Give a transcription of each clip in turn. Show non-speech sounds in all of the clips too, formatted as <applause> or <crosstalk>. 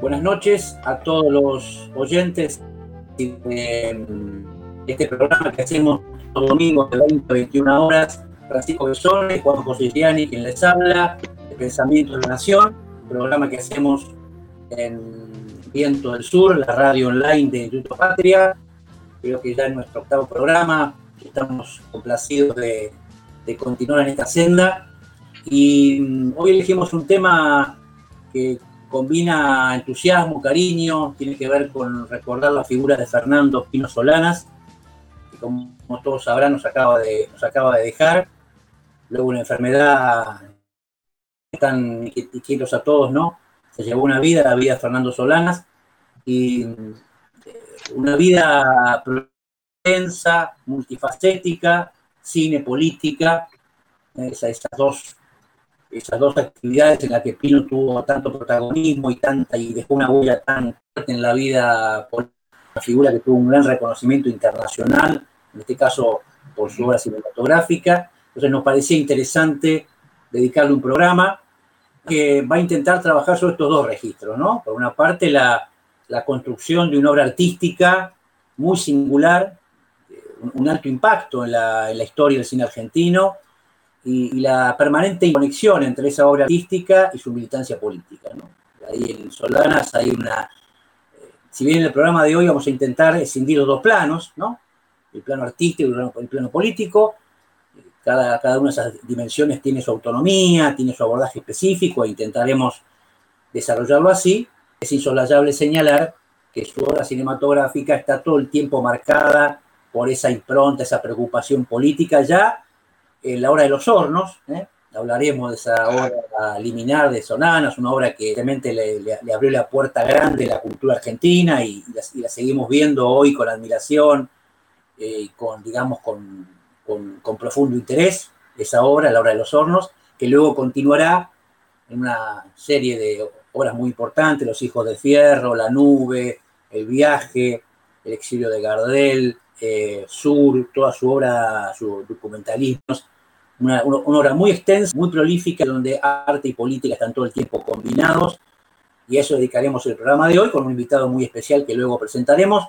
Buenas noches a todos los oyentes de este programa que hacemos los domingos de 20 a 21 horas. Francisco Besone, Juan José Gianni, quien les habla, de Pensamiento de la Nación, programa que hacemos en Viento del Sur, la radio online de Instituto Patria. Creo que ya es nuestro octavo programa, estamos complacidos de, de continuar en esta senda. Y mm, hoy elegimos un tema que combina entusiasmo, cariño, tiene que ver con recordar la figura de Fernando Pino Solanas, que como todos sabrán nos acaba de, nos acaba de dejar, luego una enfermedad tan quietos a todos, ¿no? Se llevó una vida, la vida de Fernando Solanas, y eh, una vida densa, multifacética, cine, política, esas dos esas dos actividades en las que Pino tuvo tanto protagonismo y tanta y dejó una huella tan fuerte en la vida por una figura que tuvo un gran reconocimiento internacional, en este caso por su obra cinematográfica. Entonces nos parecía interesante dedicarle un programa que va a intentar trabajar sobre estos dos registros, ¿no? Por una parte, la, la construcción de una obra artística muy singular, un alto impacto en la, en la historia del cine argentino, y, la permanente conexión entre esa obra artística y su militancia política. Ahí en Solanas hay una... Eh, si bien en el programa de hoy vamos a intentar escindir los dos planos, ¿no? el plano artístico y el plano político, cada, cada una de esas dimensiones tiene su autonomía, tiene su abordaje específico e intentaremos desarrollarlo así. Es insolayable señalar que su obra cinematográfica está todo el tiempo marcada por esa impronta, esa preocupación política ya en La Hora de los Hornos, ¿eh? hablaremos de esa obra liminar de Sonanas, una obra que realmente le, abrió la puerta grande a la cultura argentina y, la, seguimos viendo hoy con admiración eh, con, digamos, con, con, profundo interés, esa obra, La Hora de los Hornos, que luego continuará en una serie de obras muy importantes, Los Hijos de Fierro, La Nube, El Viaje, El Exilio de Gardel, eh, Sur, toda su obra, sus documentalismos, una, obra muy extensa, muy prolífica, donde arte y política están todo el tiempo combinados. Y a eso dedicaremos el programa de hoy con un invitado muy especial que luego presentaremos.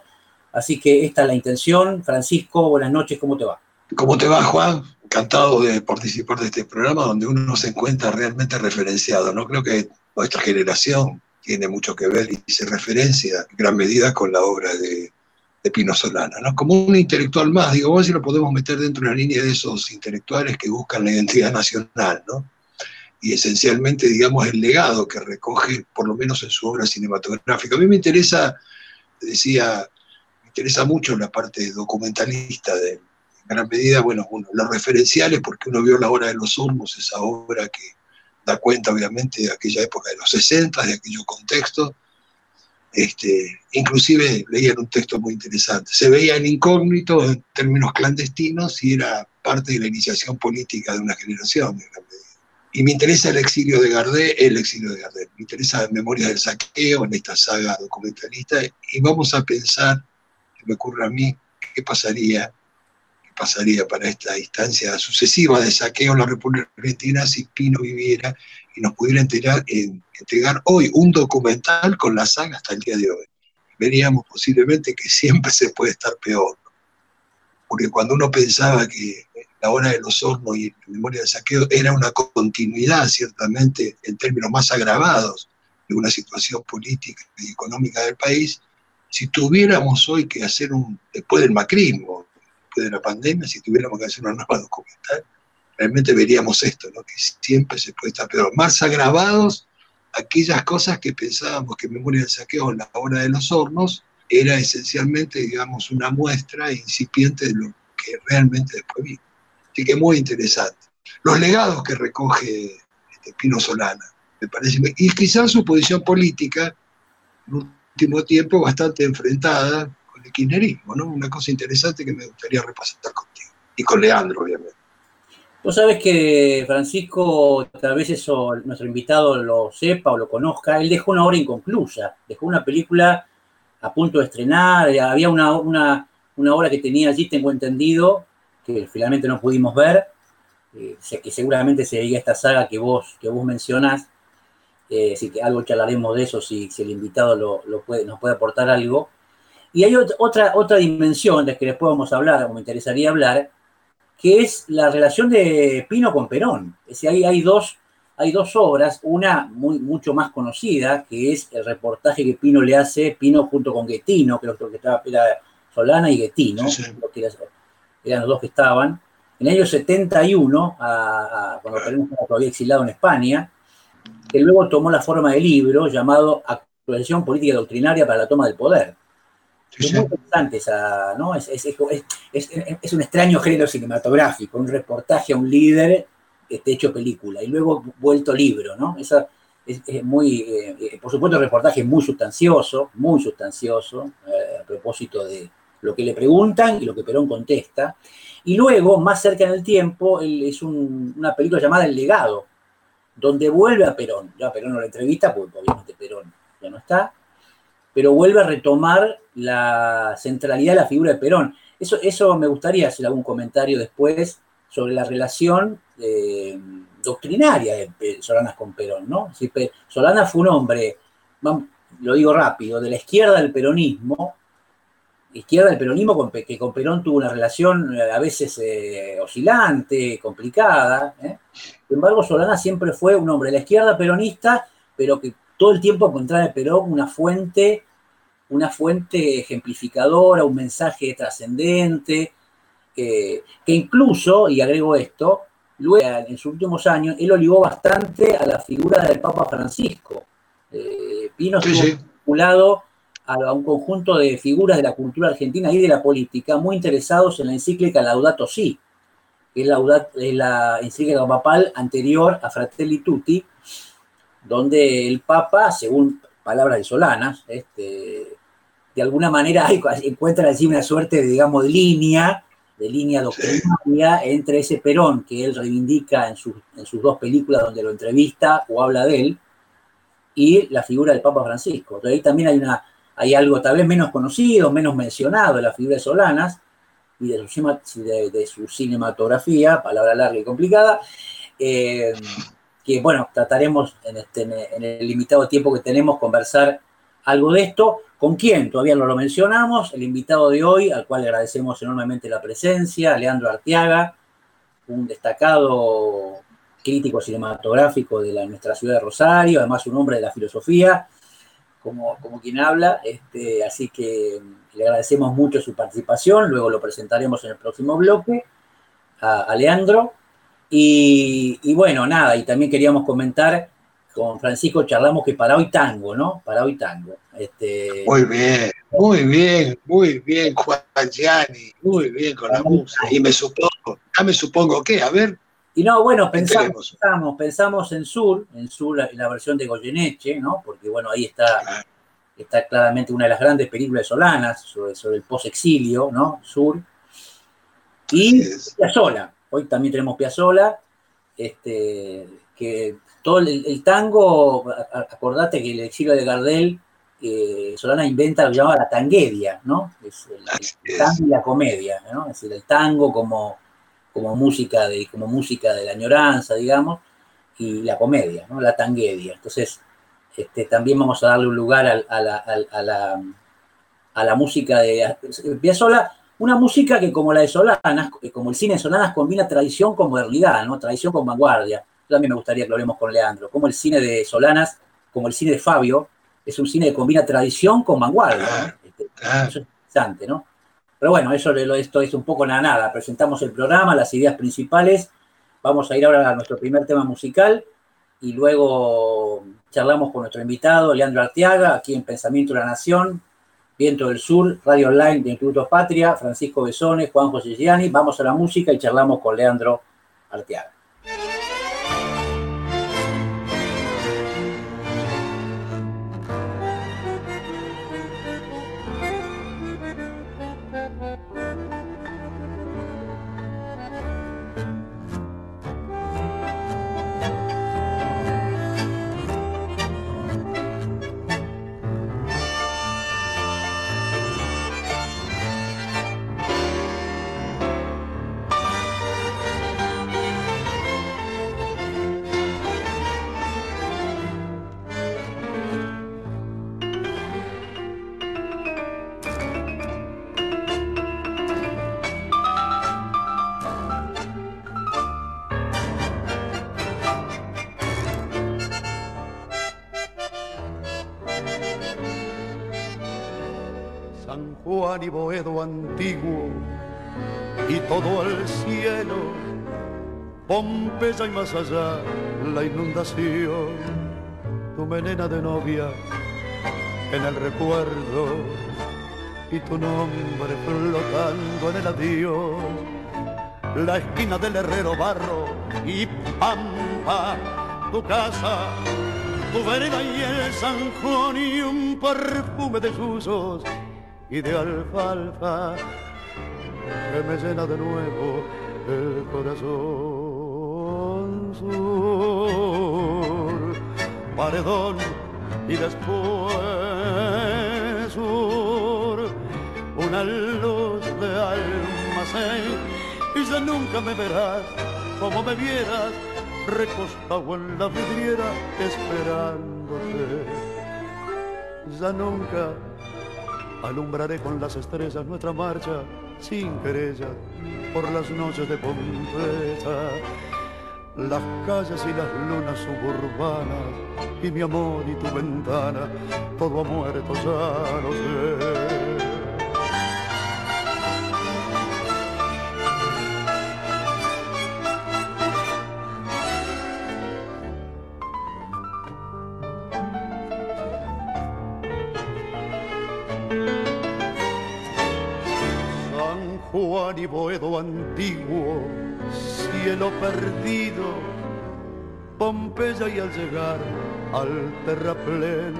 Así que esta es la intención. Francisco, buenas noches, ¿cómo te va? ¿Cómo te va, Juan? Encantado de participar de este programa donde uno se encuentra realmente referenciado. No creo que nuestra generación tiene mucho que ver y se referencia en gran medida con la obra de Pino Solana. Como un intelectual más, digo, vamos si lo podemos meter dentro de la línea de esos intelectuales que buscan la identidad nacional, ¿no? Y esencialmente, digamos, el legado que recoge, por lo menos en su obra cinematográfica. A mí me interesa, decía, me interesa mucho la parte documentalista de, gran medida, bueno, uno, los referenciales, porque uno vio la hora de los hornos, esa obra que da cuenta, obviamente, de aquella época de los 60, de aquellos contextos, este, inclusive leían un texto muy interesante. Se veía en incógnito, en términos clandestinos, y era parte de la iniciación política de una generación. Y me interesa el exilio de Gardel, el exilio de Gardel. Me interesa Memoria del Saqueo en esta saga documentalista. Y vamos a pensar, me ocurre a mí, qué pasaría, pasaría para esta instancia sucesiva de saqueo en la República Argentina si Pino viviera y nos pudiera entregar, entregar hoy un documental con la saga hasta el día de hoy. Veríamos posiblemente que siempre se puede estar peor. Porque cuando uno pensaba que la hora de los hornos y la memoria del saqueo era una continuidad, ciertamente, en términos más agravados de una situación política y económica del país, si tuviéramos hoy que hacer un, después del macrismo, de la pandemia, si tuviéramos que hacer una nueva <laughs> documental, realmente veríamos esto, ¿no? que siempre se puede estar peor. Más agravados aquellas cosas que pensábamos que Memoria del Saqueo en la hora de los hornos era esencialmente, digamos, una muestra incipiente de lo que realmente después vino. Así que muy interesante. Los legados que recoge este Pino Solana, me parece, y quizás su posición política, en último tiempo, bastante enfrentada el kirchnerismo, ¿no? Una cosa interesante que me gustaría repasar contigo, y con Leandro, obviamente. Vos sabés que Francisco, tal vez eso nuestro invitado lo sepa o lo conozca, él dejó una obra inconclusa, dejó una película a punto de estrenar, había una, una, una obra que tenía allí, tengo entendido, que finalmente no pudimos ver, eh, que seguramente sería esta saga que vos, que vos mencionás, eh, así que algo charlaremos de eso si, el invitado nos puede aportar algo. Y hay otra, otra dimensión de que después vamos a hablar, o me interesaría hablar, que es la relación de Pino con Perón. Es decir, hay, hay, dos, hay dos obras, una muy, mucho más conocida, que es el reportaje que Pino le hace, Pino junto con Guetino, creo que estaba, era Solana y Guetino, sí, sí. eran los dos que estaban. En el año 71, a, a, cuando Perón estaba todavía exilado en España, que luego tomó la forma de libro llamado Actualización Política Doctrinaria para la Toma del Poder es muy interesante esa, ¿no? Es, es, es, es, un extraño género cinematográfico, un reportaje a un líder este, hecho película y luego vuelto libro, ¿no? Esa, es, muy, eh, por supuesto, el reportaje muy sustancioso, muy sustancioso, eh, a propósito de lo que le preguntan y lo que Perón contesta. Y luego, más cerca en el tiempo, es un, una película llamada El legado, donde vuelve a Perón. Ya Perón no la entrevista, porque obviamente Perón ya no está, pero vuelve a retomar la centralidad de la figura de Perón. Eso, eso me gustaría hacer algún comentario después sobre la relación eh, doctrinaria de Solanas con Perón, ¿no? Si Solana fue un hombre, lo digo rápido, de la izquierda del peronismo, izquierda del peronismo que con Perón tuvo una relación eh, a veces eh, oscilante, complicada. Sin embargo, Solana siempre fue un hombre de la izquierda peronista, pero que todo el tiempo encontraba en Perón una fuente una fuente ejemplificadora, un mensaje trascendente, eh, que incluso, y agrego esto, luego en sus últimos años, él olivó bastante a la figura del Papa Francisco. Eh, Pino sí, vinculado a, a, un conjunto de figuras de la cultura argentina y de la política muy interesados en la encíclica Laudato Si, que es la, es la encíclica papal anterior a Fratelli Tutti, donde el Papa, según palabras de Solanas, este, de alguna manera encuentra así una suerte, de, digamos, de línea, de línea doctrinaria entre ese Perón que él reivindica en, su, en, sus dos películas donde lo entrevista o habla de él, y la figura del Papa Francisco. Entonces ahí también hay, una, hay algo tal vez menos conocido, menos mencionado de la figura de Solanas y de su, de, de su cinematografía, palabra larga y complicada, eh, que bueno, trataremos en, este, en el limitado tiempo que tenemos conversar algo de esto. ¿Con quién? Todavía no lo mencionamos. El invitado de hoy, al cual agradecemos enormemente la presencia, Leandro Arteaga, un destacado crítico cinematográfico de nuestra ciudad de Rosario, además un hombre de la filosofía, como, como quien habla. Este, así que le agradecemos mucho su participación. Luego lo presentaremos en el próximo bloque a, a Leandro. Y, y bueno, nada, y también queríamos comentar con Francisco charlamos que para hoy tango, ¿no? Para hoy tango. Este... Muy bien, muy bien, muy bien, Juan Gianni, muy bien con la música. Y me supongo, ya me supongo que, a ver. Y no, bueno, pensamos, pensamos, pensamos en Sur, en Sur, la, la, versión de Goyeneche, ¿no? Porque bueno, ahí está, claro. está claramente una de las grandes películas Solanas sobre, sobre el post-exilio, ¿no? Sur. Y Piazzola, hoy también tenemos Piazzola, este, que todo el, el, tango, acordate que el exilio de Gardel, eh, Solana inventa lo que llamaba la tanguedia, ¿no? Es el, el tango y la comedia, ¿no? Es decir, el tango como, como, música de, como música de la añoranza, digamos, y la comedia, ¿no? La tanguedia. Entonces, este, también vamos a darle un lugar a, a, la, a, la, a la música de Piazzolla, una música que como la de Solanas, como el cine de Solanas, combina tradición con modernidad, ¿no? Tradición con vanguardia también me gustaría que lo hablemos con Leandro, como el cine de Solanas, como el cine de Fabio, es un cine que combina tradición con vanguardia. ¿no? Este, eso es interesante, ¿no? Pero bueno, eso esto es un poco nada, nada. Presentamos el programa, las ideas principales. Vamos a ir ahora a nuestro primer tema musical y luego charlamos con nuestro invitado, Leandro Arteaga, aquí en Pensamiento de la Nación, Viento del Sur, Radio Online de Instituto Patria, Francisco Besones, Juan José Gianni. Vamos a la música y charlamos con Leandro Arteaga. Pompeya y más allá la inundación, tu melena de novia en el recuerdo y tu nombre flotando en el adiós, la esquina del herrero barro y pampa, tu casa, tu vereda y el Juan y un perfume de susos y de alfalfa que me llena de nuevo el corazón sur, paredón y después sur, una luz de almacén y ya nunca me verás como me vieras recostado en la vidriera esperándote. Ya nunca alumbraré con las estrellas nuestra marcha sin querella por las noches de Pompeya, las calles y las lunas suburbanas y mi amor y tu ventana, todo ha muerto, ya lo sé. Juan y Boedo antiguo, cielo perdido, Pompeya y al llegar al terraplén,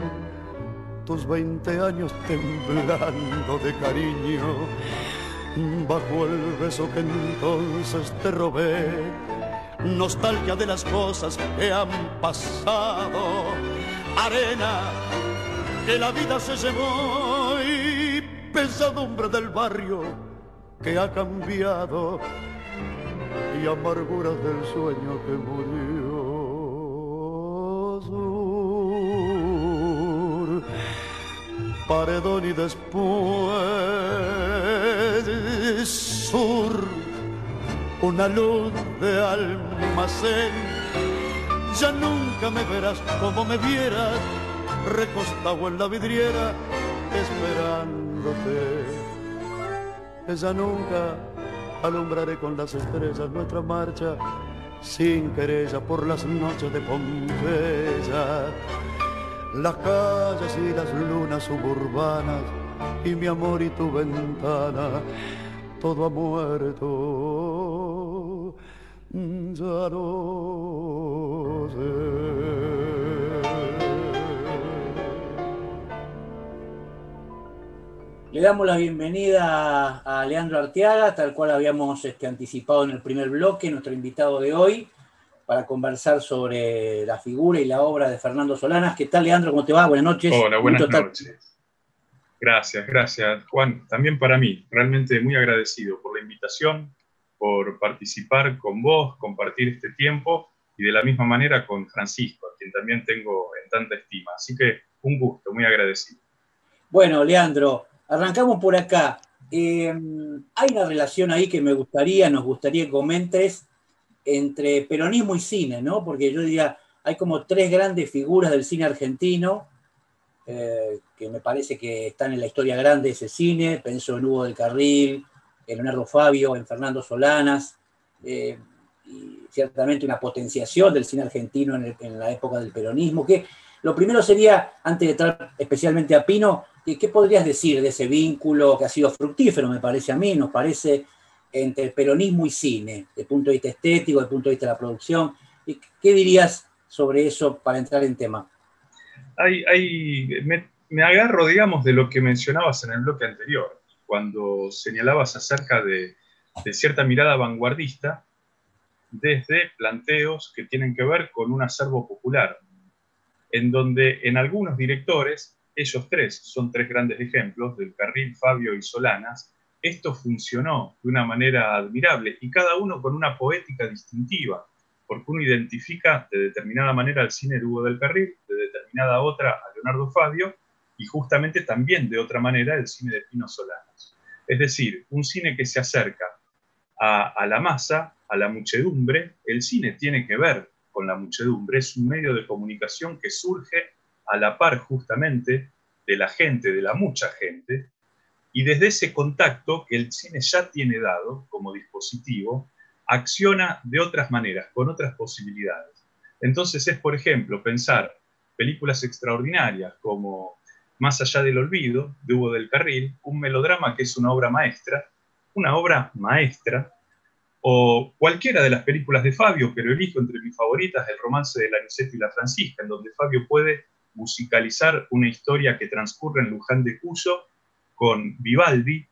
tus veinte años temblando de cariño, bajo el beso que entonces te robé, nostalgia de las cosas que han pasado, arena que la vida se llevó y pesadumbre del barrio que ha cambiado y amarguras del sueño que murió. Sur, paredón y después sur, una luz de almacén. Ya nunca me verás como me vieras, recostado en la vidriera, esperándote ella nunca alumbraré con las estrellas nuestra marcha sin querella por las noches de Pompeya. Las calles y las lunas suburbanas y mi amor y tu ventana, todo ha muerto, ya. Le damos la bienvenida a Leandro Arteaga, tal cual habíamos este, anticipado en el primer bloque, nuestro invitado de hoy, para conversar sobre la figura y la obra de Fernando Solanas. ¿Qué tal, Leandro? ¿Cómo te va? Buenas noches. Hola, buenas noches. Gracias, gracias, Juan. También para mí, realmente muy agradecido por la invitación, por participar con vos, compartir este tiempo y de la misma manera con Francisco, a quien también tengo en tanta estima. Así que un gusto, muy agradecido. Bueno, Leandro, Arrancamos por acá. Eh, hay una relación ahí que me gustaría, nos gustaría que comentes entre peronismo y cine, ¿no? Porque yo diría, hay como tres grandes figuras del cine argentino eh, que me parece que están en la historia grande de ese cine. Pienso en Hugo del Carril, en Leonardo Fabio, en Fernando Solanas, eh, y ciertamente una potenciación del cine argentino en, en la época del peronismo. Que lo primero sería, antes de entrar especialmente a Pino, ¿Qué podrías decir de ese vínculo que ha sido fructífero, me parece a mí, nos parece, entre peronismo y cine, desde el punto de vista estético, desde el punto de vista de la producción? ¿Y ¿Qué dirías sobre eso para entrar en tema? me, agarro, digamos, de lo que mencionabas en el bloque anterior, cuando señalabas acerca de, de cierta mirada vanguardista desde planteos que tienen que ver con un acervo popular, en donde en algunos directores ellos tres son tres grandes ejemplos, del Carril, Fabio y Solanas. Esto funcionó de una manera admirable y cada uno con una poética distintiva, porque uno identifica de determinada manera al cine de Hugo del Carril, de determinada otra a Leonardo Fabio y justamente también de otra manera el cine de Pino Solanas. Es decir, un cine que se acerca a, a la masa, a la muchedumbre, el cine tiene que ver con la muchedumbre, es un medio de comunicación que surge a la par justamente de la gente, de la mucha gente, y desde ese contacto que el cine ya tiene dado como dispositivo, acciona de otras maneras, con otras posibilidades. Entonces es, por ejemplo, pensar películas extraordinarias como Más allá del olvido, de Hugo del Carril, un melodrama que es una obra maestra, una obra maestra, o cualquiera de las películas de Fabio, pero elijo entre mis favoritas el romance de la Nicetti y la Francisca, en donde Fabio puede musicalizar una historia que transcurre en Luján de Cuyo con Vivaldi,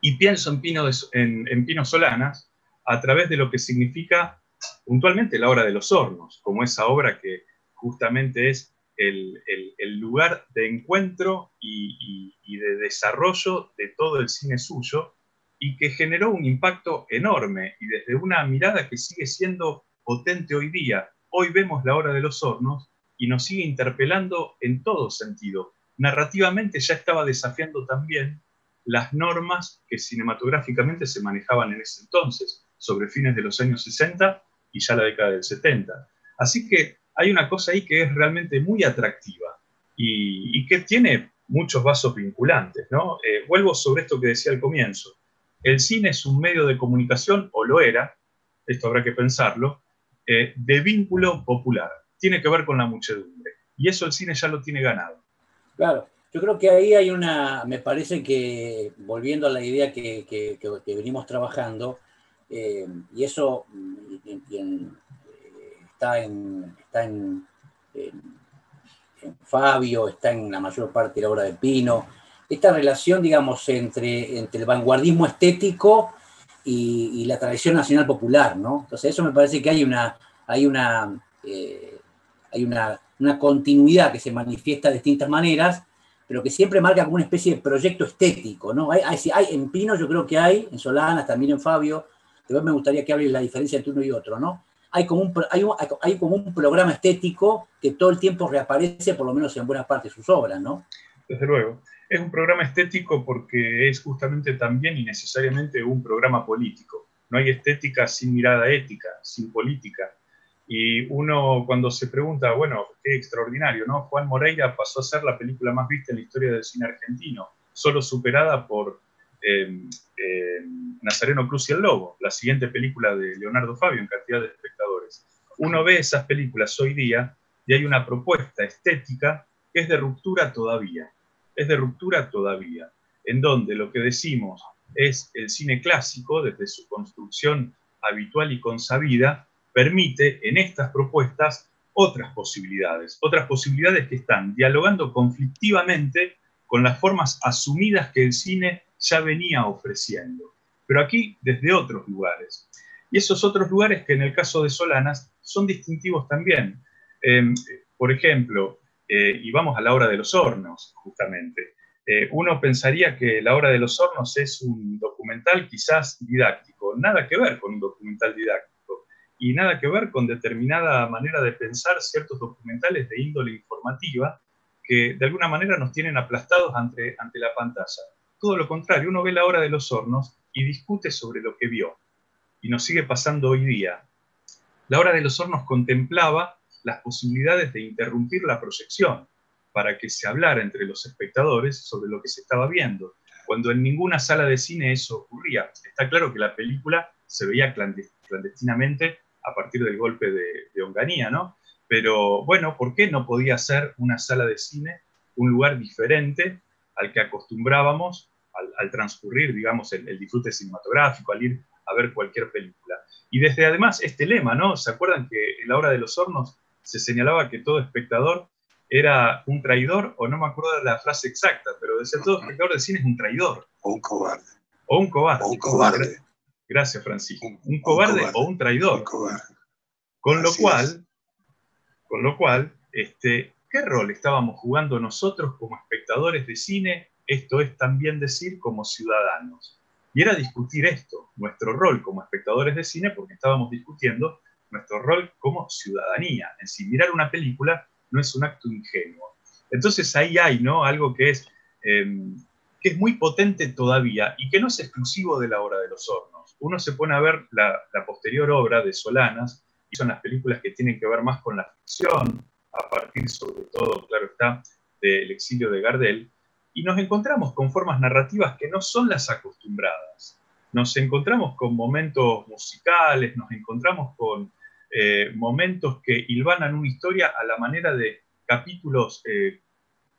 y pienso en Pino, en, en Pino Solanas a través de lo que significa puntualmente la obra de los hornos, como esa obra que justamente es el, lugar de encuentro y, de desarrollo de todo el cine suyo y que generó un impacto enorme y desde una mirada que sigue siendo potente hoy día. Hoy vemos la obra de los hornos y nos sigue interpelando en todo sentido. Narrativamente ya estaba desafiando también las normas que cinematográficamente se manejaban en ese entonces, sobre fines de los años 60 y ya la década del 70. Así que hay una cosa ahí que es realmente muy atractiva y, que tiene muchos vasos vinculantes. ¿no? Eh, vuelvo sobre esto que decía al comienzo. El cine es un medio de comunicación, o lo era, esto habrá que pensarlo, eh, de vínculo popular. Tiene que ver con la muchedumbre. Y eso el cine ya lo tiene ganado. Claro, yo creo que ahí hay una, me parece que, volviendo a la idea que, que, venimos trabajando, eh, y eso está en, está en, Fabio, está en la mayor parte de la obra de Pino. Esta relación, digamos, entre, entre el vanguardismo estético y, la tradición nacional popular, ¿no? Entonces, eso me parece que hay una, hay una, eh, hay una, continuidad que se manifiesta de distintas maneras, pero que siempre marca como una especie de proyecto estético, ¿no? Hay, hay, en Pino yo creo que hay, en Solanas, también en Fabio, después me gustaría que hables la diferencia entre uno y otro, ¿no? hay como, un, hay, como un programa estético que todo el tiempo reaparece, por lo menos en buena parte de sus obras, ¿no? Desde luego. Es un programa estético porque es justamente también y necesariamente un programa político. No hay estética sin mirada ética, sin política. Y uno cuando se pregunta, bueno, qué extraordinario, ¿no? Juan Moreira pasó a ser la película más vista en la historia del cine argentino, solo superada por Nazareno Cruz y el Lobo, la siguiente película de Leonardo Fabio en cantidad de espectadores. Uno ve esas películas hoy día y hay una propuesta estética que es de ruptura todavía, es de ruptura todavía, en donde lo que decimos es el cine clásico, desde su construcción habitual y consabida, permite en estas propuestas otras posibilidades, otras posibilidades que están dialogando conflictivamente con las formas asumidas que el cine ya venía ofreciendo, pero aquí desde otros lugares. Y esos otros lugares que en el caso de Solanas son distintivos también. Em, por ejemplo, eh, y vamos a la hora de los hornos, justamente. Eh, uno pensaría que la hora de los hornos es un documental quizás didáctico, nada que ver con un documental didáctico y nada que ver con determinada manera de pensar ciertos documentales de índole informativa que de alguna manera nos tienen aplastados ante, ante la pantalla todo lo contrario, uno ve la hora de los hornos y discute sobre lo que vio. Y nos sigue pasando hoy día. La hora de los hornos contemplaba las posibilidades de interrumpir la proyección para que se hablara entre los espectadores sobre lo que se estaba viendo, cuando en ninguna sala de cine eso ocurría. Está claro que la película se veía clandestinamente a partir del golpe de, de Onganía, ¿no? Pero bueno, ¿por qué no podía ser una sala de cine un lugar diferente al que acostumbrábamos al, transcurrir, digamos, el, disfrute cinematográfico, al ir a ver cualquier película. Y desde además este lema, ¿no? ¿Se acuerdan que en la hora de los hornos se señalaba que todo espectador era un traidor? O no me acuerdo de la frase exacta, pero decía todo espectador de cine es un traidor. O un cobarde. O un cobarde. O un cobarde. Gracias, Francisco. Un, cobarde, o un traidor. Con lo cual, con lo cual, este, ¿qué rol estábamos jugando nosotros como espectadores de cine esto es también decir como ciudadanos. Y era discutir esto, nuestro rol como espectadores de cine, porque estábamos discutiendo nuestro rol como ciudadanía. En sí, mirar una película no es un acto ingenuo. Entonces ahí hay ¿no? algo que es, em, que es muy potente todavía y que no es exclusivo de la obra de los hornos. Uno se pone a ver la, posterior obra de Solanas, y son las películas que tienen que ver más con la ficción, a partir sobre todo, claro está, del exilio de Gardel, y nos encontramos con formas narrativas que no son las acostumbradas. Nos encontramos con momentos musicales, nos encontramos con eh, momentos que hilvanan una historia a la manera de capítulos, eh,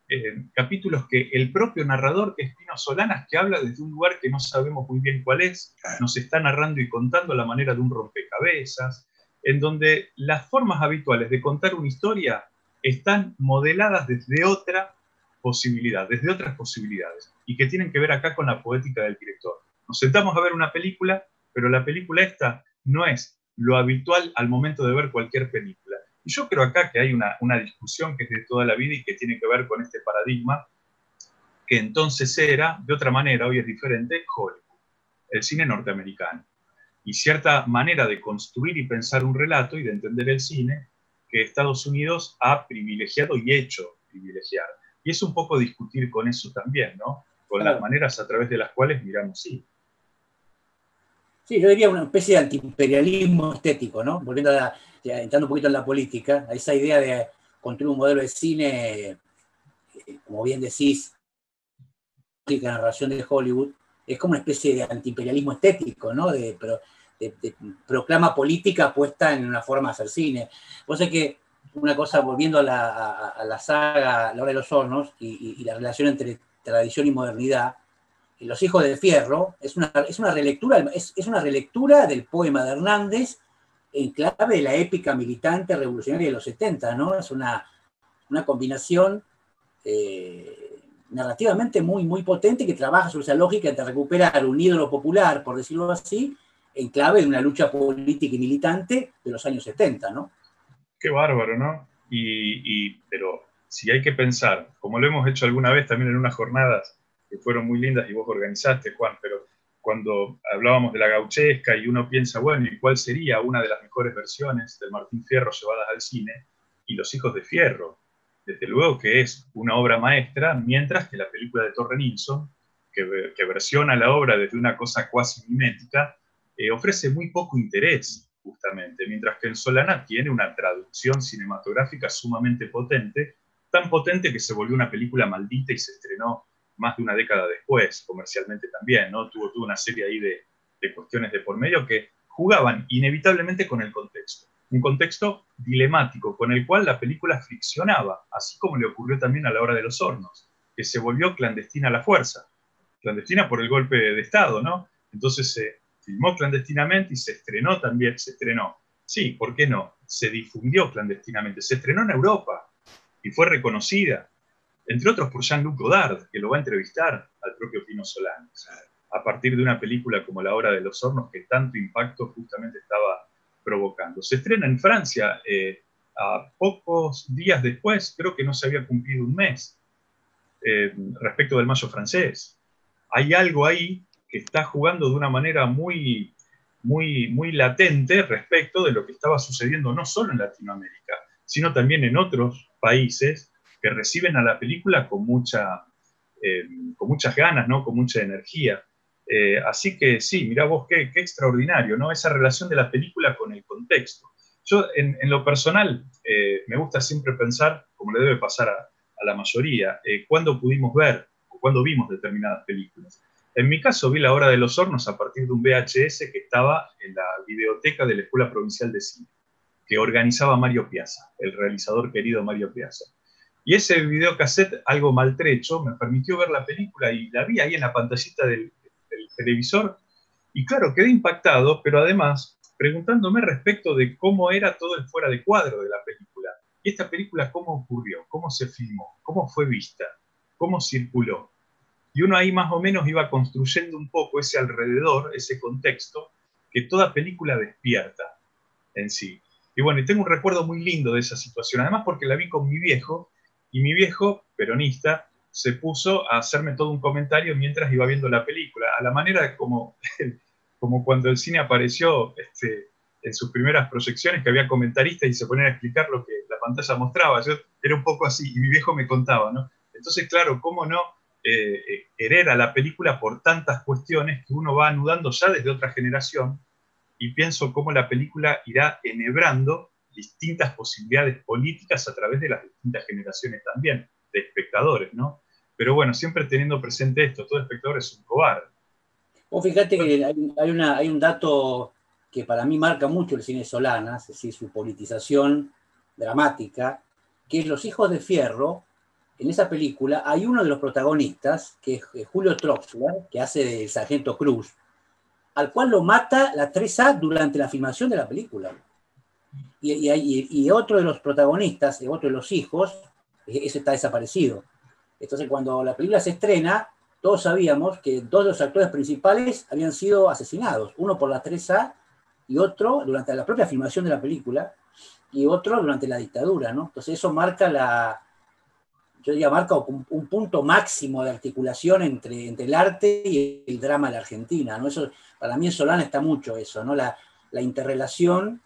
eh, capítulos que el propio narrador, que es Pino Solanas, que habla desde un lugar que no sabemos muy bien cuál es, nos está narrando y contando a la manera de un rompecabezas, en donde las formas habituales de contar una historia están modeladas desde otra posibilidad, desde otras posibilidades, y que tienen que ver acá con la poética del director. Nos sentamos a ver una película, pero la película esta no es lo habitual al momento de ver cualquier película. Y yo creo acá que hay una, una discusión que es de toda la vida y que tiene que ver con este paradigma que entonces era, de otra manera, hoy es diferente, Hollywood, el cine norteamericano. Y cierta manera de construir y pensar un relato y de entender el cine que Estados Unidos ha privilegiado y hecho privilegiar. Y es un poco discutir con eso también, ¿no? Con las maneras a través de las cuales miramos sí. Sí, yo diría una especie de antiimperialismo estético, ¿no? Volviendo a, entrando un poquito en la política, a esa idea de construir un modelo de cine, eh, como bien decís, la narración de Hollywood, es como una especie de antiimperialismo estético, ¿no? De, proclama política puesta en una forma de hacer cine. Vos sé que una cosa, volviendo a la, saga La hora de los hornos y, la relación entre tradición y modernidad, Los hijos de Fierro es una, es una, relectura, es, una relectura del poema de Hernández en clave de la épica militante revolucionaria de los 70, ¿no? Es una, combinación eh, narrativamente muy, muy potente que trabaja sobre esa lógica de recuperar un ídolo popular, por decirlo así, en clave de una lucha política y militante de los años 70, ¿no? Qué bárbaro, ¿no? Y, pero si hay que pensar, como lo hemos hecho alguna vez también en unas jornadas que fueron muy lindas y vos organizaste, Juan, pero cuando hablábamos de la gauchesca y uno piensa, bueno, ¿y cuál sería una de las mejores versiones del Martín Fierro llevadas al cine? Y Los Hijos de Fierro. Desde luego que es una obra maestra, mientras que la película de Torre Nilsson, que, que versiona la obra desde una cosa cuasi mimética, eh, ofrece muy poco interés justamente, mientras que en Solana tiene una traducción cinematográfica sumamente potente, tan potente que se volvió una película maldita y se estrenó más de una década después, comercialmente también, ¿no? Tuvo, tuvo una serie ahí de, de cuestiones de por medio que jugaban inevitablemente con el contexto. Un contexto dilemático con el cual la película friccionaba, así como le ocurrió también a la hora de los hornos, que se volvió clandestina a la fuerza. Clandestina por el golpe de Estado, ¿no? Entonces se filmó clandestinamente y se estrenó también, se estrenó. Sí, ¿por qué no? Se difundió clandestinamente, se estrenó en Europa y fue reconocida, entre otros por Jean-Luc Godard, que lo va a entrevistar al propio Pino Solano, a partir de una película como La Hora de los Hornos que tanto impacto justamente estaba provocando. Se estrena en Francia eh, a pocos días después, creo que no se había cumplido un mes, eh, respecto del mayo francés. Hay algo ahí está jugando de una manera muy, muy, muy latente respecto de lo que estaba sucediendo no solo en Latinoamérica, sino también en otros países que reciben a la película con, mucha, eh, con muchas ganas, ¿no? con mucha energía. Eh, así que sí, mira vos qué, qué, extraordinario, ¿no? Esa relación de la película con el contexto. Yo, en, lo personal, eh, me gusta siempre pensar, como le debe pasar a, la mayoría, cuándo pudimos ver o cuándo vimos determinadas películas. En mi caso vi La Hora de los Hornos a partir de un VHS que estaba en la videoteca de la Escuela Provincial de Cine, que organizaba Mario Piazza, el realizador querido Mario Piazza. Y ese videocassette, algo maltrecho, me permitió ver la película y la vi ahí en la pantallita del, del televisor. Y claro, quedé impactado, pero además preguntándome respecto de cómo era todo el fuera de cuadro de la película. Y esta película, cómo ocurrió, cómo se filmó, cómo fue vista, cómo circuló. Y uno ahí más o menos iba construyendo un poco ese alrededor, ese contexto, que toda película despierta en sí. Y bueno, y tengo un recuerdo muy lindo de esa situación, además porque la vi con mi viejo, y mi viejo, peronista, se puso a hacerme todo un comentario mientras iba viendo la película, a la manera como, <laughs> como cuando el cine apareció este, en sus primeras proyecciones, que había comentaristas y se ponían a explicar lo que la pantalla mostraba. Yo era un poco así, y mi viejo me contaba, ¿no? Entonces, claro, ¿cómo no? eh, querer a la película por tantas cuestiones que uno va anudando ya desde otra generación y pienso cómo la película irá enhebrando distintas posibilidades políticas a través de las distintas generaciones también, de espectadores, ¿no? Pero bueno, siempre teniendo presente esto, todo espectador es un cobarde. Vos fíjate que hay, un dato que para mí marca mucho el cine Solana, es decir, su politización dramática, que es Los Hijos de Fierro. En esa película hay uno de los protagonistas, que es Julio Troxler, que hace de Sargento Cruz, al cual lo mata la 3A durante la filmación de la película. Y, otro de los protagonistas, otro de los hijos, e, ese está desaparecido. Entonces, cuando la película se estrena, todos sabíamos que dos de los actores principales habían sido asesinados, uno por la 3A y otro durante la propia filmación de la película y otro durante la dictadura, ¿no? Entonces eso marca la, yo diría, marca un, punto máximo de articulación entre, entre, el arte y el drama de la Argentina, ¿no? Eso, para mí en Solana está mucho eso, ¿no? La interrelación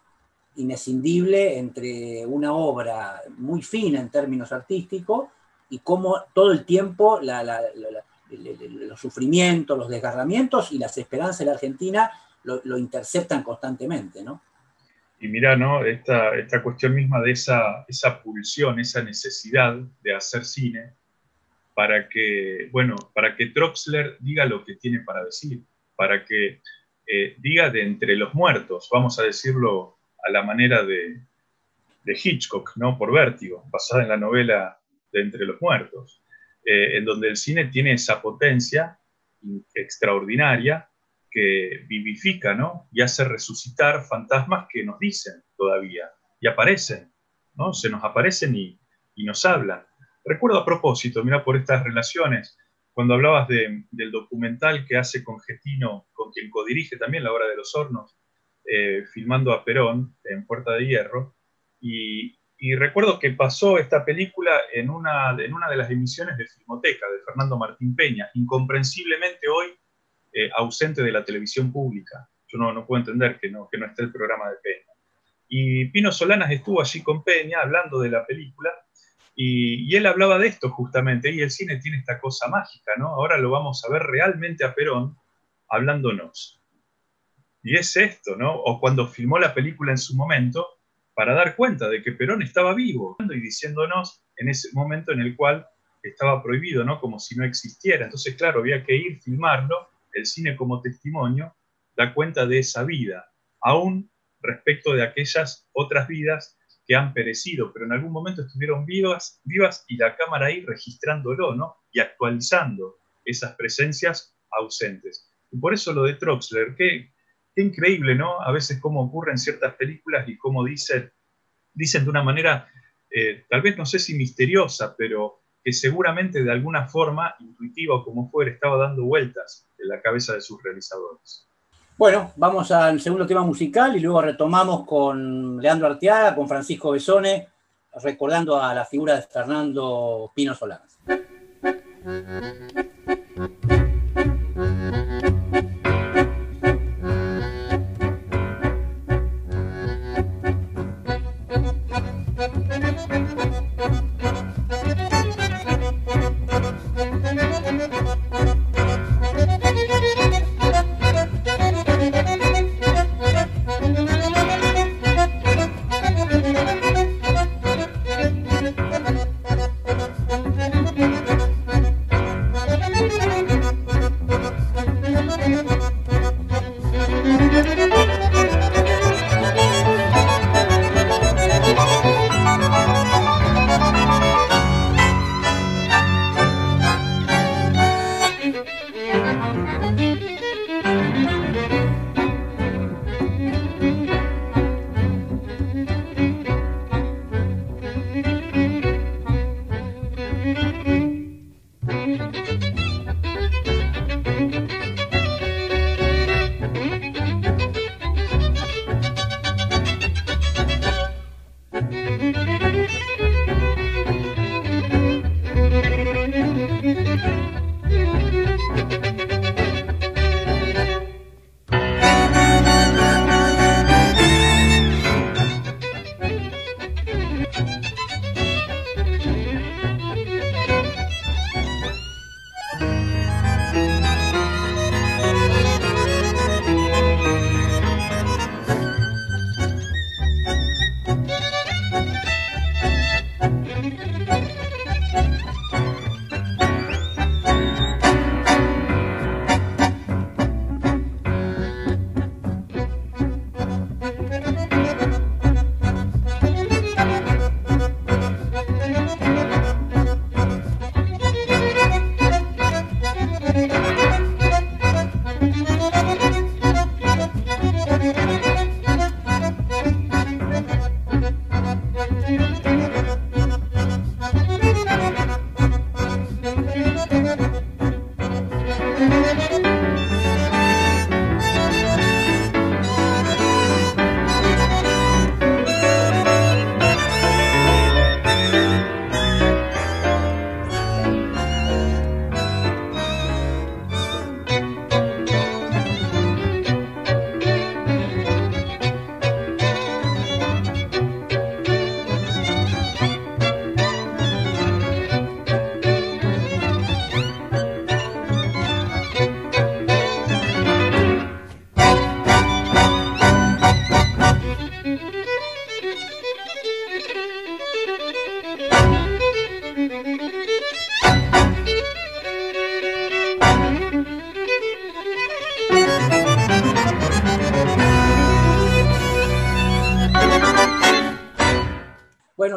inescindible entre una obra muy fina en términos artísticos y cómo todo el tiempo los sufrimientos, los desgarramientos y las esperanzas de la Argentina lo, interceptan constantemente, ¿no? Y mira, ¿no? Esta, cuestión misma de esa, esa pulsión, esa necesidad de hacer cine para que, bueno, para que Troxler diga lo que tiene para decir, para que eh, diga de entre los muertos, vamos a decirlo a la manera de, Hitchcock, ¿no? Por vértigo, basada en la novela de Entre los Muertos, eh, en donde el cine tiene esa potencia extraordinaria que vivifica, ¿no? Y hace resucitar fantasmas que nos dicen todavía, y aparecen, ¿no? Se nos aparecen y, nos hablan. Recuerdo a propósito, mira, por estas relaciones, cuando hablabas del documental que hace con Getino, con quien codirige también La Hora de los Hornos, eh, filmando a Perón en Puerta de Hierro, y, recuerdo que pasó esta película en una, de las emisiones de Filmoteca de Fernando Martín Peña, incomprensiblemente hoy eh, ausente de la televisión pública. Yo no, puedo entender que no, esté el programa de Peña. Y Pino Solanas estuvo allí con Peña hablando de la película y, él hablaba de esto justamente, y el cine tiene esta cosa mágica, ¿no? Ahora lo vamos a ver realmente a Perón hablándonos. Y es esto, ¿no? O cuando filmó la película en su momento, para dar cuenta de que Perón estaba vivo y diciéndonos en ese momento en el cual estaba prohibido, ¿no? Como si no existiera. Entonces, claro, había que ir, filmarlo, el cine como testimonio da cuenta de esa vida, aún respecto de aquellas otras vidas que han perecido, pero en algún momento estuvieron vivas, vivas y la cámara ahí registrándolo, ¿no? Y actualizando esas presencias ausentes. Y por eso lo de Troxler, que qué increíble, ¿no? A veces cómo ocurren ciertas películas y cómo dicen, dicen de una manera, eh, tal vez no sé si misteriosa, pero que seguramente de alguna forma, intuitiva o como fuera, estaba dando vueltas en la cabeza de sus realizadores. Bueno, vamos al segundo tema musical y luego retomamos con Leandro Arteaga, con Francisco Besone, recordando a la figura de Fernando Pino Solanas.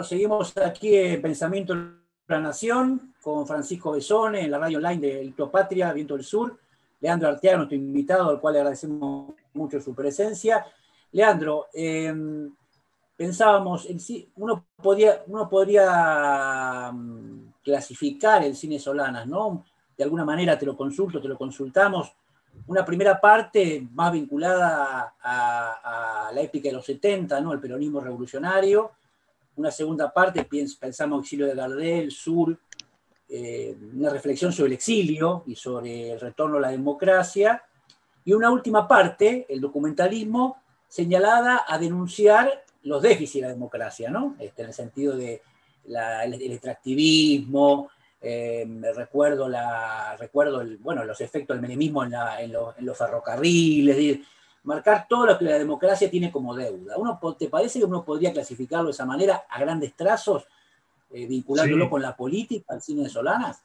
Seguimos aquí en Pensamiento de la Nación con Francisco Besone en la radio online de Ictopatria, Viento del Sur. Leandro Arteaga, nuestro invitado, al cual le agradecemos mucho su presencia. Leandro, em, pensábamos, uno, podía, uno podría mm, clasificar el cine Solanas, ¿no? De alguna manera te lo consulto, te lo consultamos. Una primera parte más vinculada a, la épica de los 70, ¿no? El peronismo revolucionario. Una segunda parte, pensamos exilio de Gardel, Sur, eh, una reflexión sobre el exilio y sobre el retorno a la democracia. Y una última parte, el documentalismo, señalada a denunciar los déficits de la democracia, ¿no? Este, en el sentido de extractivismo, eh, recuerdo, la, recuerdo bueno, los efectos del menemismo en, los ferrocarriles, marcar todo lo que la democracia tiene como deuda. Uno, ¿Te parece que uno podría clasificarlo de esa manera a grandes trazos, eh, vinculándolo con la política, al cine de Solanas?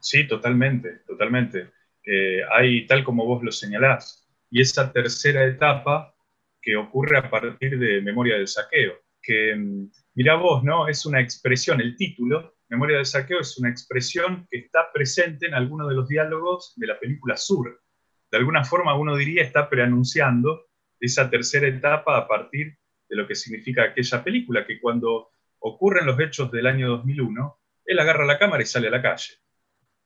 Sí, totalmente, totalmente. Eh, hay, tal como vos lo señalás, y esa tercera etapa que ocurre a partir de Memoria del Saqueo, que, mm, mira vos, ¿no? Es una expresión, el título, Memoria del Saqueo, es una expresión que está presente en algunos de los diálogos de la película Sur. De alguna forma uno diría está preanunciando esa tercera etapa a partir de lo que significa aquella película, que cuando ocurren los hechos del año 2001, él agarra la cámara y sale a la calle.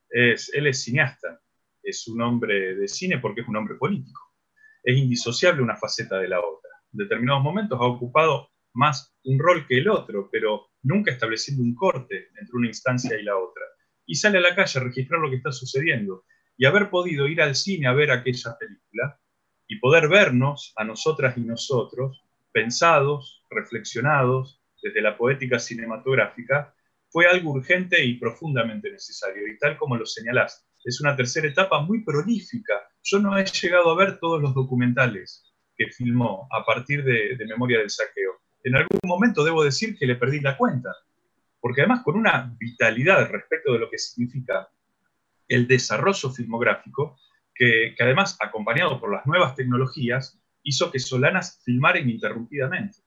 Es, él es cineasta, es un hombre de cine porque es un hombre político es indisociable una faceta de la otra. En determinados momentos ha ocupado más un rol que el otro, pero nunca estableciendo un corte entre una instancia y la otra. Y sale a la calle a registrar lo que está sucediendo. Y haber podido ir al cine a ver aquella película y poder vernos a nosotras y nosotros, pensados, reflexionados desde la poética cinematográfica, fue algo urgente y profundamente necesario. Y tal como lo señalás, es una tercera etapa muy prolífica. Yo no he llegado a ver todos los documentales que filmó a partir de, Memoria del Saqueo. En algún momento debo decir que le perdí la cuenta, porque además con una vitalidad respecto de lo que significa el desarrollo filmográfico, que, además, acompañado por las nuevas tecnologías, hizo que Solanas filmara ininterrumpidamente.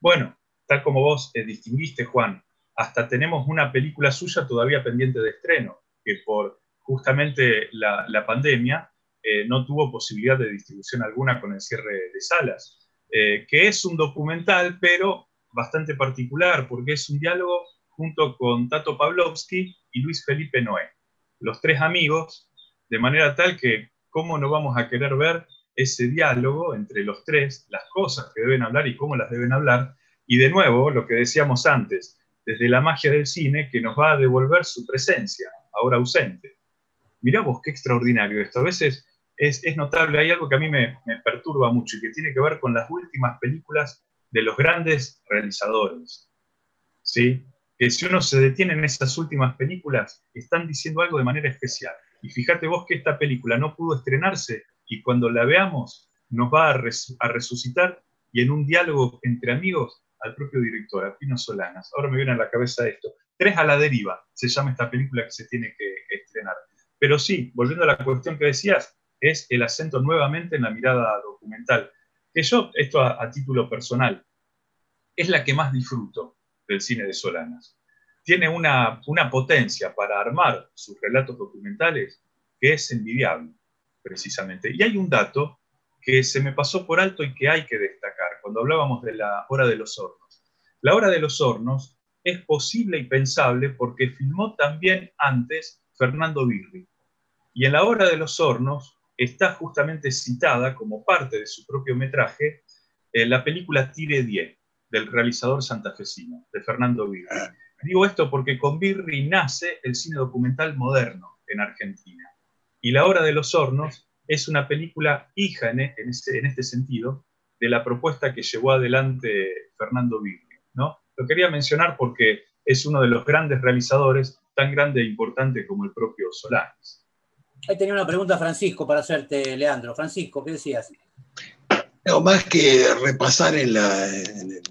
Bueno, tal como vos eh, distinguiste, Juan, hasta tenemos una película suya todavía pendiente de estreno, que por justamente la, pandemia eh, no tuvo posibilidad de distribución alguna con el cierre de salas, eh, que es un documental, pero bastante particular, porque es un diálogo junto con Tato Pavlovsky y Luis Felipe Noé, los tres amigos, de manera tal que cómo no vamos a querer ver ese diálogo entre los tres, las cosas que deben hablar y cómo las deben hablar, y de nuevo, lo que decíamos antes, desde la magia del cine que nos va a devolver su presencia, ahora ausente mirá qué extraordinario esto. A veces es, notable, hay algo que a mí me, perturba mucho y que tiene que ver con las últimas películas de los grandes realizadores. ¿Sí? Que si uno se detiene en esas últimas películas, están diciendo algo de manera especial. Y fíjate vos que esta película no pudo estrenarse y cuando la veamos nos va a, resucitar y en un diálogo entre amigos al propio director, a Pino Solanas. Ahora me viene a la cabeza esto. Tres a la deriva se llama esta película que se tiene que estrenar. Pero sí, volviendo a la cuestión que decías, es el acento nuevamente en la mirada documental. Que yo, esto a, título personal, es la que más disfruto del cine de Solanas. Tiene una, una potencia para armar sus relatos documentales que es envidiable, precisamente. Y hay un dato que se me pasó por alto y que hay que destacar cuando hablábamos de la hora de los hornos. La hora de los hornos es posible y pensable porque filmó también antes Fernando Birri. Y en la hora de los hornos está justamente citada como parte de su propio metraje eh, la película Tire 10 del realizador santafesino, de Fernando Birri. Digo esto porque con Birri nace el cine documental moderno en Argentina. Y La Hora de los Hornos es una película hija en, este, en este sentido de la propuesta que llevó adelante Fernando Birri. ¿no? Lo quería mencionar porque es uno de los grandes realizadores tan grande e importante como el propio Solares. Ahí tenía una pregunta Francisco para hacerte, Leandro. Francisco, ¿qué decías? No, más que repasar en, el,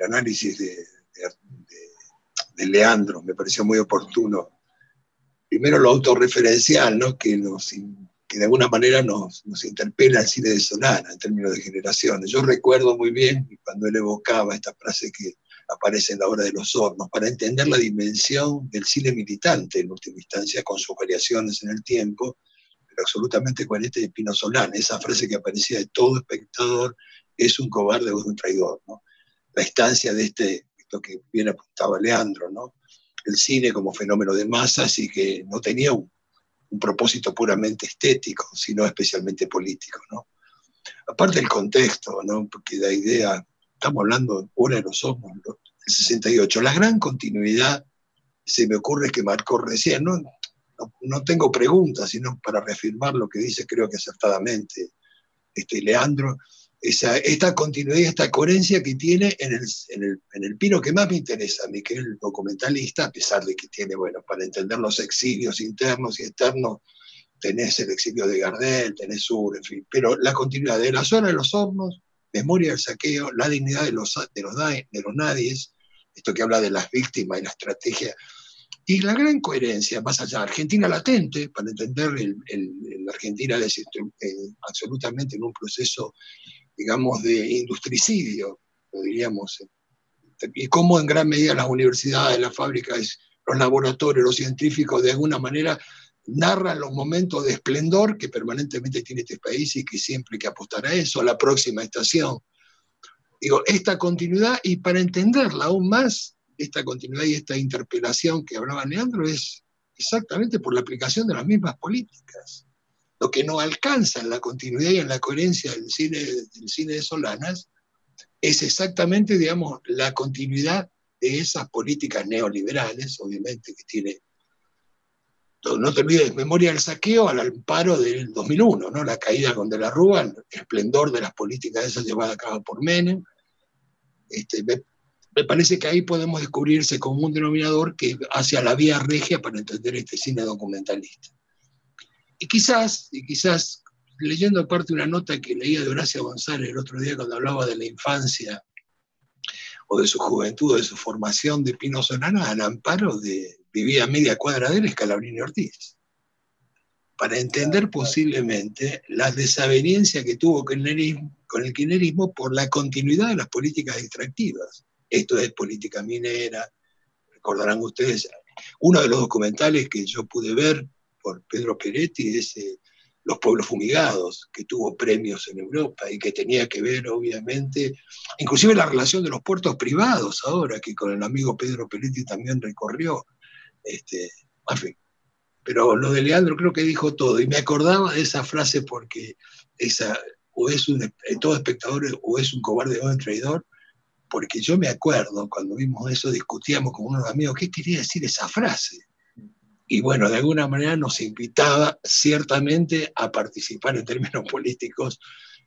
análisis de, Leandro, me pareció muy oportuno. Primero lo autorreferencial, ¿no? que, nos, que de alguna manera nos, interpela el cine de Solana en términos de generaciones. Yo recuerdo muy bien cuando él evocaba esta frase que aparece en la obra de los hornos, para entender la dimensión del cine militante, en última instancia, con sus variaciones en el tiempo, pero absolutamente coherente de Pino Solán, esa frase que aparecía de todo espectador, es un cobarde o es un traidor, ¿no? La instancia de este, esto que bien apuntaba Leandro, ¿no? El cine como fenómeno de masas y que no tenía un, propósito puramente estético, sino especialmente político, ¿no? Aparte del contexto, ¿no? Porque la idea, estamos hablando ahora de los ojos, el 68, la gran continuidad se me ocurre que marcó recién, ¿no? no, tengo preguntas, sino para reafirmar lo que dice creo que acertadamente este, Leandro, esa, esta continuidad esta coherencia que tiene en el, en, el, en el, pino que más me interesa a mí, que es el documentalista, a pesar de que tiene, bueno, para entender los exilios internos y externos, tenés el exilio de Gardel, tenés Sur, en fin, pero la continuidad de la zona de los hornos, memoria del saqueo, la dignidad de los, de los, de nadies, esto que habla de las víctimas y la estrategia y la gran coherencia, más allá, Argentina latente, para entender la Argentina es, eh, absolutamente en un proceso, digamos, de industricidio, lo diríamos, y cómo en gran medida las universidades, las fábricas, los laboratorios, los científicos, de alguna manera narran los momentos de esplendor que permanentemente tiene este país y que siempre hay que apostar a eso, a la próxima estación. Digo, esta continuidad, y para entenderla aún más, esta continuidad y esta interpelación que hablaba Leandro es exactamente por la aplicación de las mismas políticas. Lo que no alcanza en la continuidad y en la coherencia del cine, del cine de Solanas es exactamente, digamos, la continuidad de esas políticas neoliberales, obviamente, que tiene, no te olvides, memoria del saqueo al amparo del 2001, ¿no? la caída con De la Rúa, el esplendor de las políticas esas llevadas a cabo por Menem. Este, me parece que ahí podemos descubrirse como un denominador que hacia la vía regia para entender este cine documentalista. Y quizás, y quizás leyendo aparte una nota que leía de Horacio González el otro día cuando hablaba de la infancia o de su juventud, de su formación de Pino Solana, al amparo de vivía a media cuadra de él, Escalabrini Ortiz. Para entender posiblemente la desaveniencia que tuvo con el kirchnerismo por la continuidad de las políticas extractivas esto es política minera, recordarán ustedes, uno de los documentales que yo pude ver por Pedro Peretti es eh, Los pueblos fumigados, que tuvo premios en Europa y que tenía que ver, obviamente, inclusive la relación de los puertos privados ahora, que con el amigo Pedro Peretti también recorrió. Este, en fin. Pero lo de Leandro creo que dijo todo, y me acordaba de esa frase porque esa, o es un, todo espectador o es un cobarde o un traidor, porque yo me acuerdo cuando vimos eso, discutíamos con unos amigos qué quería decir esa frase. Y bueno, de alguna manera nos invitaba ciertamente a participar en términos <laughs> políticos,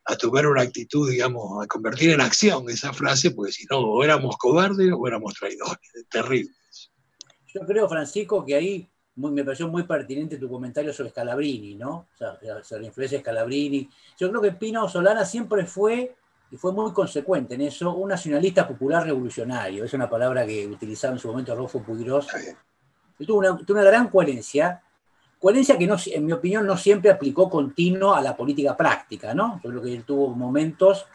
a tomar una actitud, digamos, a convertir en acción esa frase, porque si no, o éramos cobardes o éramos traidores, terribles. Yo creo, Francisco, que ahí me pareció muy pertinente tu comentario sobre Scalabrini, ¿no? O sea, sobre la influencia de Scalabrini. Yo creo que Pino Solana siempre fue y fue muy consecuente en eso, un nacionalista popular revolucionario, es una palabra que utilizaba en su momento Rodolfo Puigros, tuvo una, tuvo una gran coherencia, coherencia que no, en mi opinión no siempre aplicó continuo a la política práctica, ¿no? Yo creo que él tuvo momentos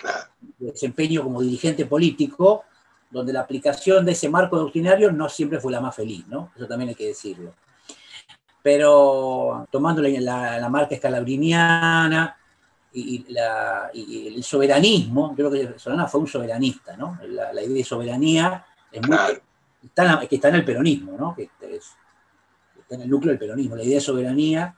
de desempeño como dirigente político donde la aplicación de ese marco doctrinario no siempre fue la más feliz, ¿no? Eso también hay que decirlo. Pero tomando la, la marca escalabriniana, y, el soberanismo, creo que Solana fue un soberanista, ¿no? La, idea de soberanía es muy, está en que está en el peronismo, ¿no? Que está en el núcleo del peronismo. La idea de soberanía,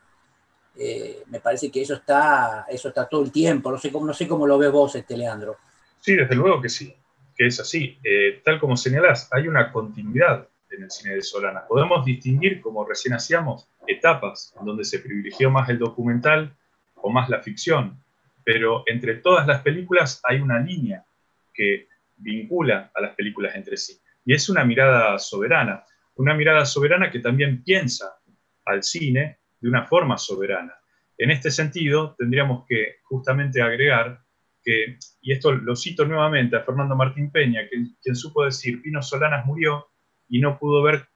eh, me parece que eso está, eso está todo el tiempo. No sé cómo, no sé cómo lo ves vos, este Leandro. Sí, desde luego que sí, que es así. Eh, tal como señalás, hay una continuidad en el cine de Solana. Podemos distinguir, como recién hacíamos, etapas en donde se privilegió más el documental o más la ficción, pero entre todas las películas hay una línea que vincula a las películas entre sí. Y es una mirada soberana, una mirada soberana que también piensa al cine de una forma soberana. En este sentido, tendríamos que justamente agregar que, y esto lo cito nuevamente a Fernando Martín Peña, quien supo decir, Pino Solanas murió y no pudo ver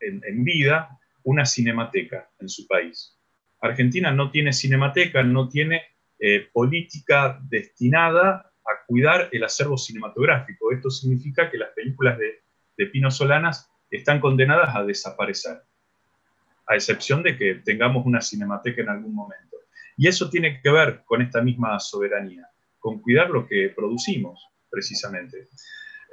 en vida una cinemateca en su país. Argentina no tiene cinemateca, no tiene eh, política destinada a cuidar el acervo cinematográfico. Esto significa que las películas de, Pino Solanas están condenadas a desaparecer, a excepción de que tengamos una cinemateca en algún momento. Y eso tiene que ver con esta misma soberanía, con cuidar lo que producimos, precisamente.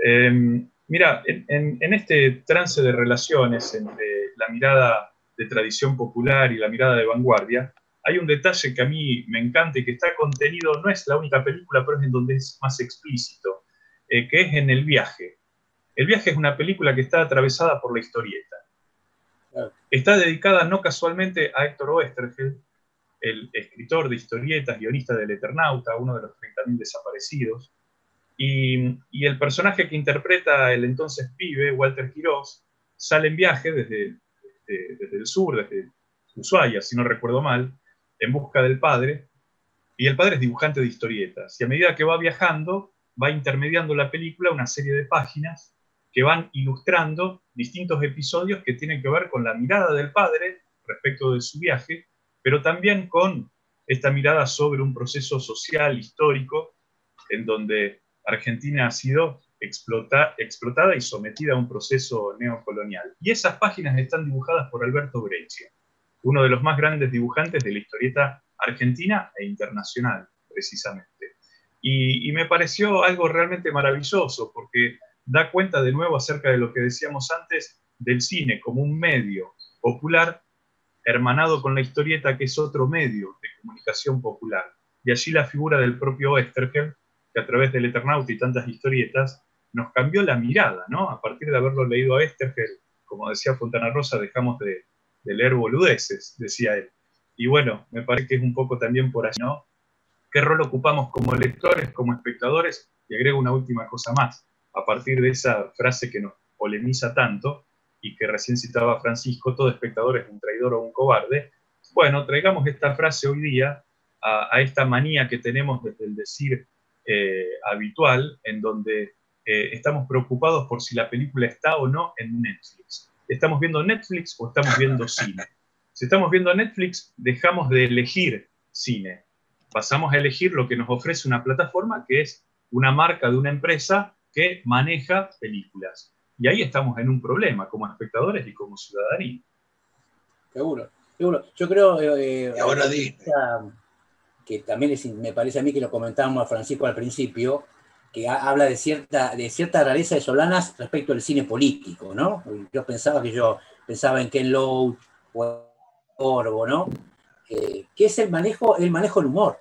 Em, mira, en, este trance de relaciones entre la mirada de tradición popular y la mirada de vanguardia, hay un detalle que a mí me encanta y que está contenido, no es la única película, pero es en donde es más explícito, eh, que es en El viaje. El viaje es una película que está atravesada por la historieta. Está dedicada no casualmente a Héctor Oestergel, el escritor de historietas, guionista del Eternauta, uno de los 30.000 desaparecidos, y, el personaje que interpreta el entonces pibe, Walter Quiroz, sale en viaje desde, desde, el sur, desde Ushuaia, si no recuerdo mal, en busca del padre, y el padre es dibujante de historietas, y a medida que va viajando, va intermediando la película una serie de páginas que van ilustrando distintos episodios que tienen que ver con la mirada del padre respecto de su viaje, pero también con esta mirada sobre un proceso social, histórico, en donde Argentina ha sido explotada y sometida a un proceso neocolonial. Y esas páginas están dibujadas por Alberto Breccia, uno de los más grandes dibujantes de la historieta argentina e internacional, precisamente. Y, me pareció algo realmente maravilloso, porque da cuenta de nuevo acerca de lo que decíamos antes del cine como un medio popular hermanado con la historieta, que es otro medio de comunicación popular. Y allí la figura del propio Oestergel, a través del Eternauta y tantas historietas nos cambió la mirada, ¿no? A partir de haberlo leído a Estergel, como decía Fontana Rosa, dejamos de, leer boludeces, decía él. Y bueno, me parece que es un poco también por allí, ¿no? ¿Qué rol ocupamos como lectores, como espectadores? Y agrego una última cosa más. A partir de esa frase que nos polemiza tanto y que recién citaba Francisco, todo espectador es un traidor o un cobarde. Bueno, traigamos esta frase hoy día a, a esta manía que tenemos desde el decir eh, habitual en donde eh, estamos preocupados por si la película está o no en Netflix. ¿Estamos viendo Netflix o estamos viendo <laughs> cine? Si estamos viendo Netflix, dejamos de elegir cine. Pasamos a elegir lo que nos ofrece una plataforma que es una marca de una empresa que maneja películas. Y ahí estamos en un problema como espectadores y como ciudadanía. Seguro, seguro. Yo creo... Eh, y ahora que también me parece a mí que lo comentábamos a Francisco al principio, que habla de cierta, de cierta rareza de Solanas respecto al cine político, ¿no? Yo pensaba que yo pensaba en Ken Loach o Orbo, ¿no? Eh, que es el manejo, el manejo del humor,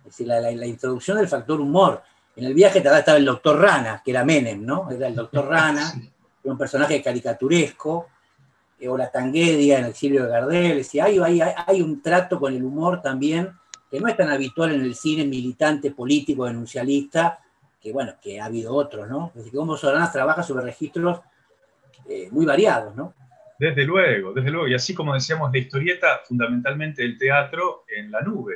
es decir, la, introducción del factor humor. En el viaje estaba el doctor Rana, que era Menem, ¿no? Era el doctor Rana, <laughs> era un personaje caricaturesco, eh, o la Tanguedia en el exilio de Gardel, es hay, hay, hay un trato con el humor también que no es tan habitual en el cine militante, político, denuncialista, que bueno, que ha habido otros, ¿no? Es decir, cómo Solanas trabaja sobre registros eh, muy variados, ¿no? Desde luego, desde luego. Y así como decíamos, la historieta, fundamentalmente el teatro en la nube,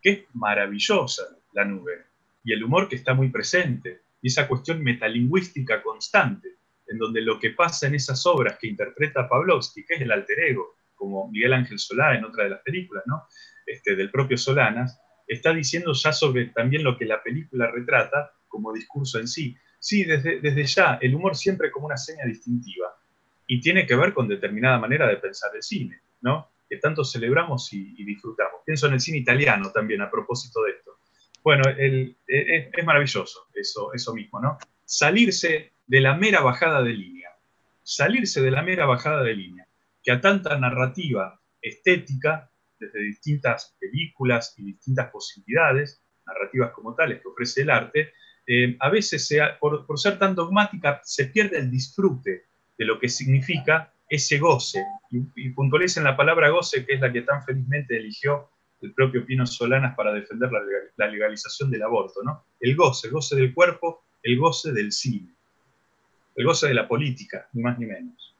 que es maravillosa la nube, y el humor que está muy presente, y esa cuestión metalingüística constante, en donde lo que pasa en esas obras que interpreta Pavlovsky, que es el alter ego, como Miguel Ángel Solá en otra de las películas, ¿no? Este, del propio Solanas, está diciendo ya sobre también lo que la película retrata como discurso en sí. Sí, desde, desde ya, el humor siempre como una seña distintiva y tiene que ver con determinada manera de pensar el cine, ¿no? Que tanto celebramos y, disfrutamos. Pienso en el cine italiano también a propósito de esto. Bueno, e, e, es, maravilloso eso, eso mismo, ¿no? Salirse de la mera bajada de línea, salirse de la mera bajada de línea, que a tanta narrativa estética desde distintas películas y distintas posibilidades, narrativas como tales que ofrece el arte, eh, a veces por, ser tan dogmática se pierde el disfrute de lo que significa ese goce. Y, puntualicen la palabra goce, que es la que tan felizmente eligió el propio Pino Solanas para defender la, legalización del aborto. ¿no? El goce, el goce del cuerpo, el goce del cine, el goce de la política, ni más ni menos.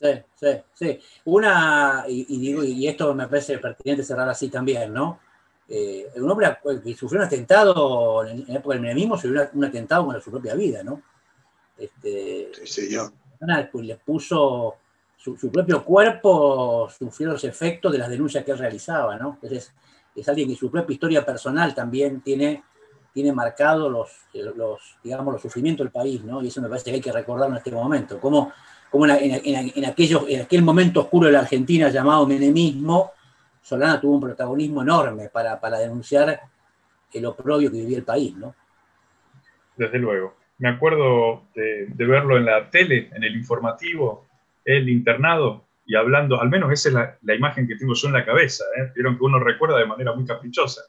Sí, sí, sí. Una, y, digo, y esto me parece pertinente cerrar así también, ¿no? Eh, un hombre que sufrió un atentado en, la época del menemismo, sufrió un atentado con su propia vida, ¿no? Este, sí, señor. Pues, le puso su, propio cuerpo, sufrió los efectos de las denuncias que él realizaba, ¿no? Entonces, es alguien que su propia historia personal también tiene tiene marcado los, los, digamos, los sufrimientos del país, ¿no? Y eso me parece que hay que recordarlo en este momento. Como, como en, aquello, en aquel momento oscuro de la Argentina llamado menemismo, Solana tuvo un protagonismo enorme para, para denunciar el oprobio que vivía el país, ¿no? Desde luego. Me acuerdo de, de verlo en la tele, en el informativo, el internado, y hablando, al menos esa es la, la, imagen que tengo yo en la cabeza, ¿eh? vieron que uno recuerda de manera muy caprichosa,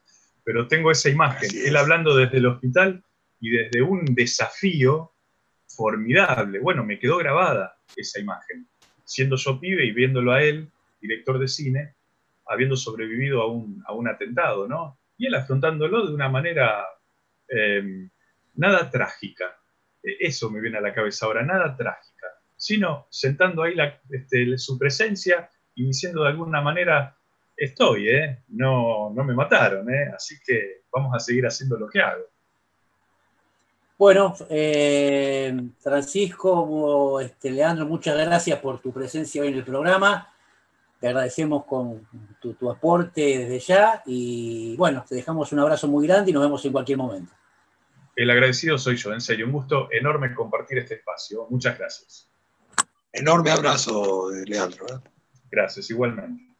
pero tengo esa imagen, él hablando desde el hospital y desde un desafío formidable. Bueno, me quedó grabada esa imagen, siendo yo pibe y viéndolo a él, director de cine, habiendo sobrevivido a un, a un atentado, ¿no? Y él afrontándolo de una manera eh, nada trágica. E, eso me viene a la cabeza ahora, nada trágica, sino sentando ahí este, su presencia y diciendo de alguna manera, estoy, ¿eh? no, no me mataron, ¿eh? así que vamos a seguir haciendo lo que hago. Bueno, eh, Francisco, este, Leandro, muchas gracias por tu presencia hoy en el programa. Te agradecemos con tu, tu, aporte desde ya y bueno, te dejamos un abrazo muy grande y nos vemos en cualquier momento. El agradecido soy yo, en serio, un gusto enorme compartir este espacio. Muchas gracias. Enorme abrazo, Leandro. ¿eh? Gracias, igualmente.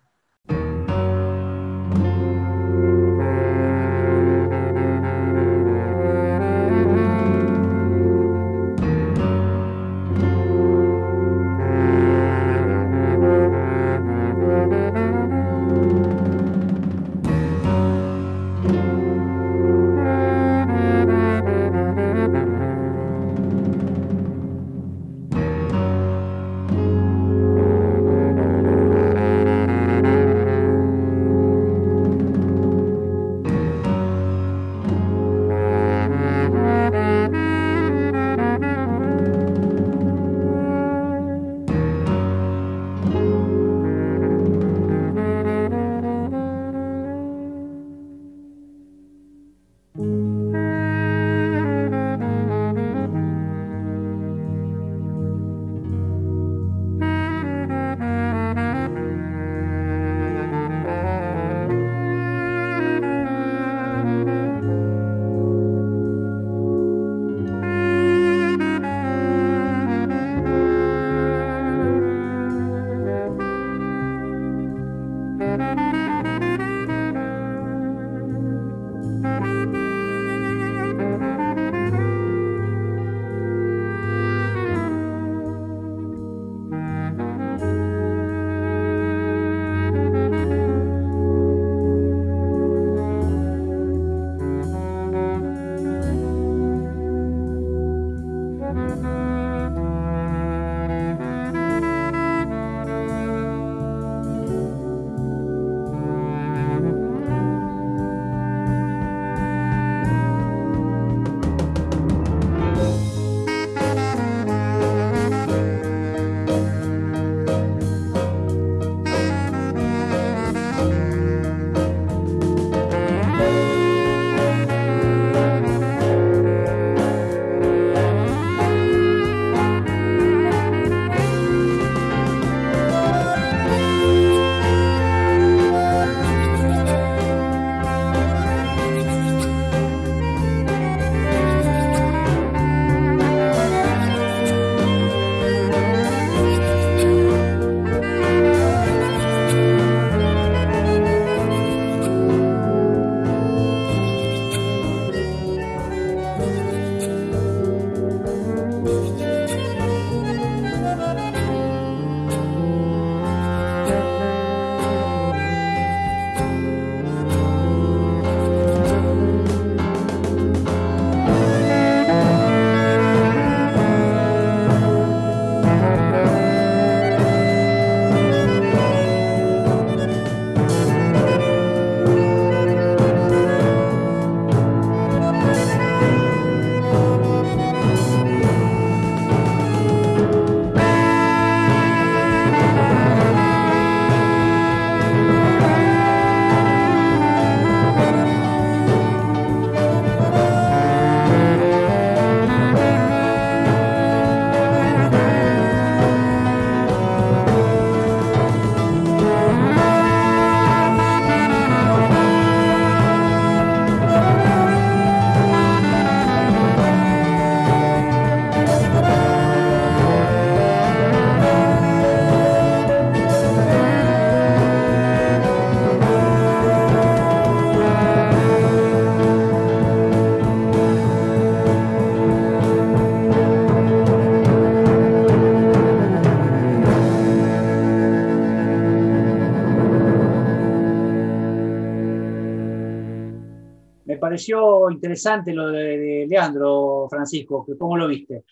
Interesante lo de, Leandro, Francisco, ¿cómo lo viste?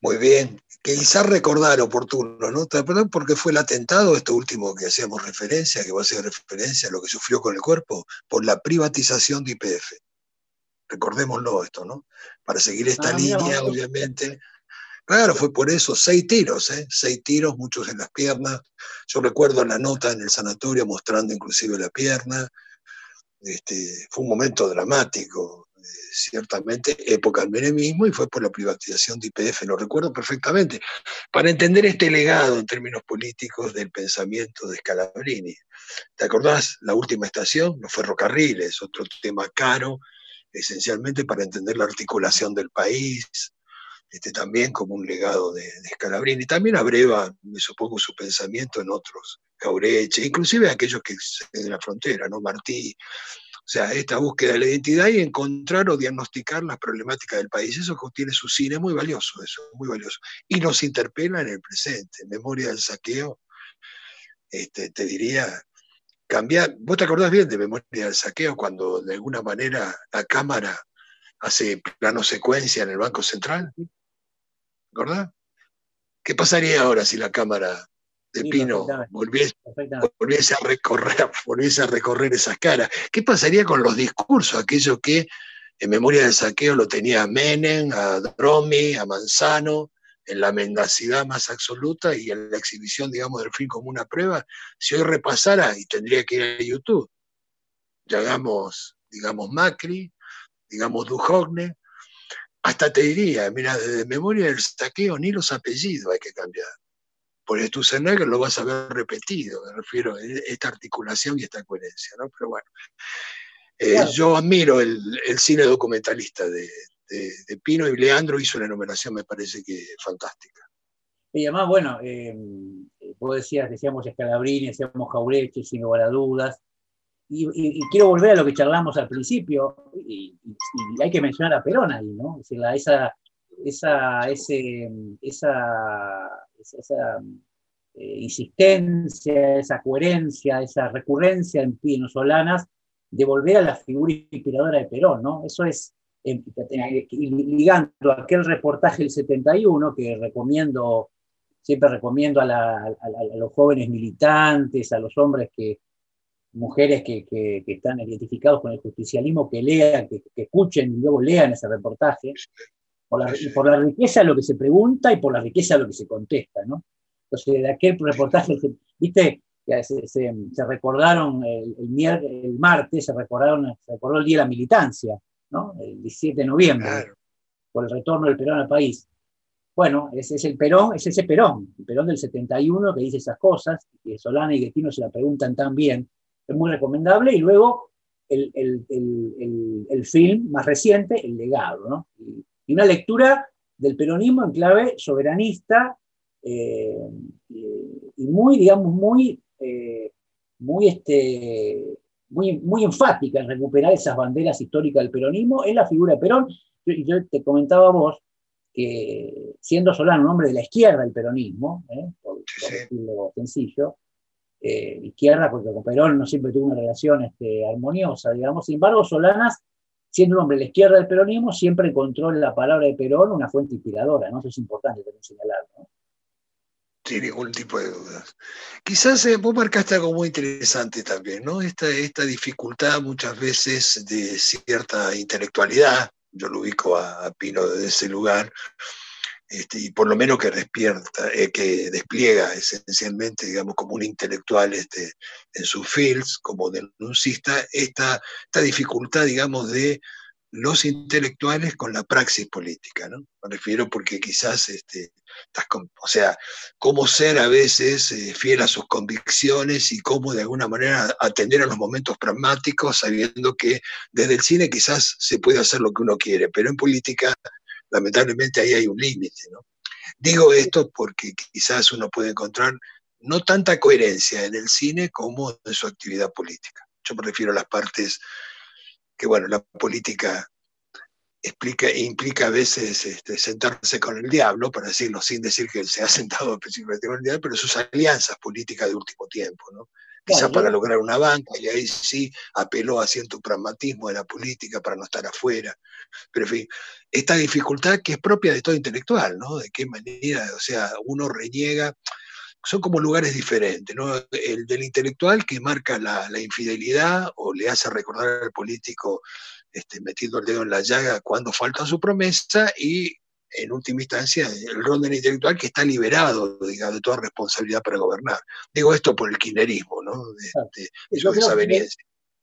Muy bien, quizás recordar oportuno, ¿no? Perdón porque fue el atentado, esto último que hacíamos referencia, que va a ser referencia a lo que sufrió con el cuerpo, por la privatización de IPF. Recordémoslo esto, ¿no? Para seguir esta ah, línea, obviamente. Claro, fue por eso, seis tiros, ¿eh? Seis tiros, muchos en las piernas. Yo recuerdo la nota en el sanatorio mostrando inclusive la pierna. Este, fue un momento dramático ciertamente época del menemismo y fue por la privatización de IPF, lo recuerdo perfectamente, para entender este legado en términos políticos del pensamiento de Scalabrini. ¿Te acordás? La última estación, los ferrocarriles, otro tema caro, esencialmente para entender la articulación del país, este, también como un legado de, de Scalabrini. También abreva, me supongo, su pensamiento en otros, Caureche, inclusive aquellos que en la frontera, ¿no? Martí, o sea, esta búsqueda de la identidad y encontrar o diagnosticar las problemáticas del país. Eso contiene su cine, muy valioso, eso, muy valioso. Y nos interpela en el presente. Memoria del saqueo, este, te diría, cambiar. ¿Vos te acordás bien de Memoria del saqueo cuando de alguna manera la Cámara hace plano secuencia en el Banco Central? ¿Acordás? ¿Qué pasaría ahora si la Cámara de Pino volviese, a recorrer, volviese a recorrer esas caras. ¿Qué pasaría con los discursos, aquellos que en memoria del saqueo lo tenía a Menem, a Dromi, a Manzano, en la mendacidad más absoluta y en la exhibición, digamos, del fin como una prueba? Si hoy repasara, y tendría que ir a YouTube, llegamos, digamos, Macri, digamos, Dujogne, hasta te diría, mira, desde memoria del saqueo ni los apellidos hay que cambiar por que lo vas a ver repetido, me refiero a esta articulación y esta coherencia, ¿no? Pero bueno, eh, yo admiro el, cine documentalista de, Pino y Leandro hizo una enumeración, me parece que fantástica. Y además, bueno, eh, vos decías, decíamos Escalabrini, decíamos Jaureche, sin lugar a dudas, y, quiero volver a lo que charlamos al principio, y, hay que mencionar a Perón ahí, ¿no? Esa, esa, ese, esa esa eh, insistencia, esa coherencia, esa recurrencia en Solanas de volver a la figura inspiradora de Perón, ¿no? Eso es, eh, ligando aquel reportaje del 71, que recomiendo, siempre recomiendo a, los jóvenes militantes, a los hombres que, mujeres que, están identificados con el justicialismo, que lean, que, que, escuchen y luego lean ese reportaje, por la, por la riqueza de lo que se pregunta y por la riqueza de lo que se contesta, ¿no? Entonces, de aquel reportaje, viste, se, se, recordaron el, el, martes, se, recordaron, se recordó el Día de la Militancia, ¿no? El 17 de noviembre, por el retorno del Perón al país. Bueno, ese es el Perón, es ese Perón, el Perón del 71 que dice esas cosas, que Solana y Guetino se la preguntan también, es muy recomendable, y luego el, el, el film más reciente, El legado, ¿no? y una lectura del peronismo en clave soberanista eh, y muy, digamos, muy, eh, muy, este, muy, muy enfática en recuperar esas banderas históricas del peronismo en la figura de Perón. Yo, yo te comentaba a vos que siendo Solano un hombre de la izquierda del peronismo, ¿eh? por, decirlo sencillo, izquierda, porque con Perón no siempre tuvo una relación este, armoniosa, digamos, sin embargo, Solanas siendo un hombre de la izquierda del peronismo, siempre encontró en la palabra de Perón una fuente inspiradora, ¿no? Eso es importante también señalar, ¿no? Sin ningún tipo de dudas. Quizás eh, vos marcaste algo muy interesante también, ¿no? Esta, esta dificultad muchas veces de cierta intelectualidad, yo lo ubico a, Pino desde ese lugar, este, y por lo menos que despierta, eh, que despliega esencialmente, digamos, como un intelectual este, en sus fields, como denuncista, esta, esta dificultad, digamos, de los intelectuales con la praxis política, ¿no? Me refiero porque quizás, este, o sea, cómo ser a veces eh, fiel a sus convicciones y cómo de alguna manera atender a los momentos pragmáticos, sabiendo que desde el cine quizás se puede hacer lo que uno quiere, pero en política lamentablemente ahí hay un límite. ¿no? Digo esto porque quizás uno puede encontrar no tanta coherencia en el cine como en su actividad política. Yo me refiero a las partes que, bueno, la política explica, implica a veces este, sentarse con el diablo, para decirlo sin decir que se ha <laughs> sentado específicamente con el diablo, pero sus alianzas políticas de último tiempo, ¿no? Quizás para lograr una banca, y ahí sí apeló a cierto pragmatismo de la política para no estar afuera. Pero en fin, esta dificultad que es propia de todo intelectual, ¿no? De qué manera, o sea, uno reniega, son como lugares diferentes, ¿no? El del intelectual que marca la, infidelidad o le hace recordar al político este, metiendo el dedo en la llaga cuando falta su promesa y en última instancia, el rol del intelectual que está liberado, digamos, de toda responsabilidad para gobernar. Digo esto por el kirchnerismo, ¿no? De, yo, creo que,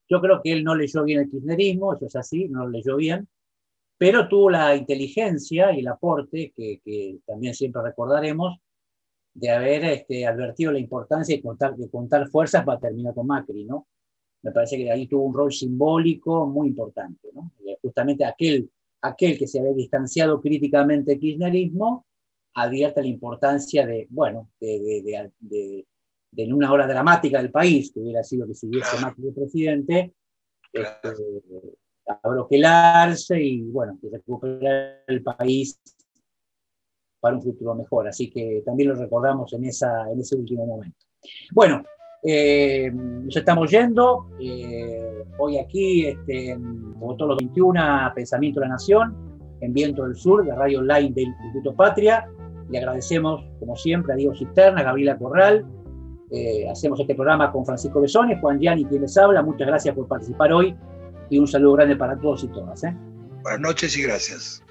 yo creo que él no leyó bien el kirchnerismo, eso es así, no lo leyó bien, pero tuvo la inteligencia y el aporte, que, que también siempre recordaremos, de haber este, advertido la importancia de contar, de contar fuerzas para terminar con Macri, ¿no? Me parece que ahí tuvo un rol simbólico muy importante, ¿no? Justamente aquel aquel que se había distanciado críticamente del kirchnerismo advierte la importancia de, bueno, de, en una hora dramática del país, que hubiera sido que siguiese más de presidente, este, abroquelarse y, bueno, recuperar el país para un futuro mejor. Así que también lo recordamos en, esa, en ese último momento. Bueno, eh, nos estamos yendo. Eh, hoy aquí, este, como los 21, Pensamiento de la Nación, en Viento del Sur, la radio online del Instituto Patria. Le agradecemos, como siempre, a Diego Cisterna, a Gabriela Corral. Eh, hacemos este programa con Francisco Besones, Juan Gianni, quien les habla. Muchas gracias por participar hoy y un saludo grande para todos y todas. Buenas noches y gracias.